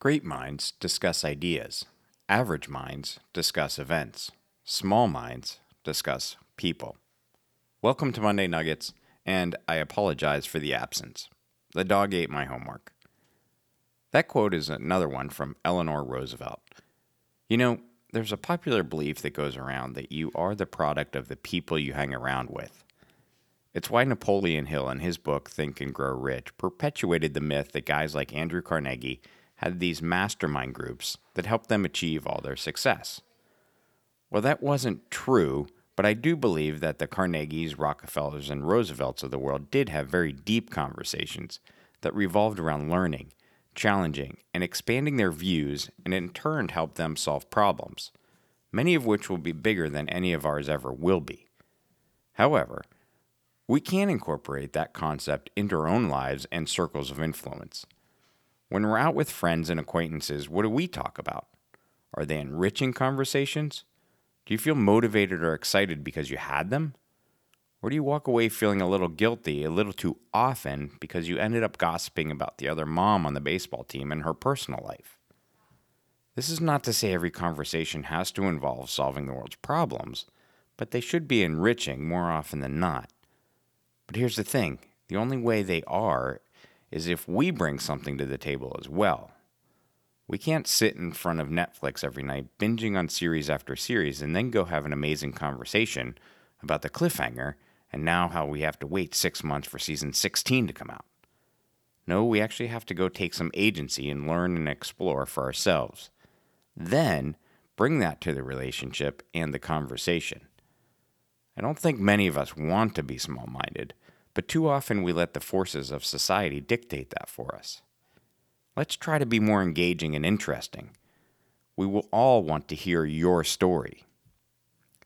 Great minds discuss ideas. Average minds discuss events. Small minds discuss people. Welcome to Monday Nuggets, and I apologize for the absence. The dog ate my homework. That quote is another one from Eleanor Roosevelt. You know, there's a popular belief that goes around that you are the product of the people you hang around with. It's why Napoleon Hill, in his book Think and Grow Rich, perpetuated the myth that guys like Andrew Carnegie had these mastermind groups that helped them achieve all their success. Well, that wasn't true, but I do believe that the Carnegies, Rockefellers, and Roosevelts of the world did have very deep conversations that revolved around learning, challenging, and expanding their views, and in turn helped them solve problems, many of which will be bigger than any of ours ever will be. However, we can incorporate that concept into our own lives and circles of influence. When we're out with friends and acquaintances, what do we talk about? Are they enriching conversations? Do you feel motivated or excited because you had them? Or do you walk away feeling a little guilty a little too often because you ended up gossiping about the other mom on the baseball team and her personal life? This is not to say every conversation has to involve solving the world's problems, but they should be enriching more often than not. But here's the thing the only way they are is if we bring something to the table as well. We can't sit in front of Netflix every night, binging on series after series, and then go have an amazing conversation about the cliffhanger and now how we have to wait six months for season 16 to come out. No, we actually have to go take some agency and learn and explore for ourselves. Then bring that to the relationship and the conversation. I don't think many of us want to be small minded, but too often we let the forces of society dictate that for us. Let's try to be more engaging and interesting. We will all want to hear your story.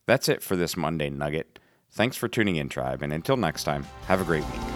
That's it for this Monday Nugget. Thanks for tuning in, Tribe, and until next time, have a great week.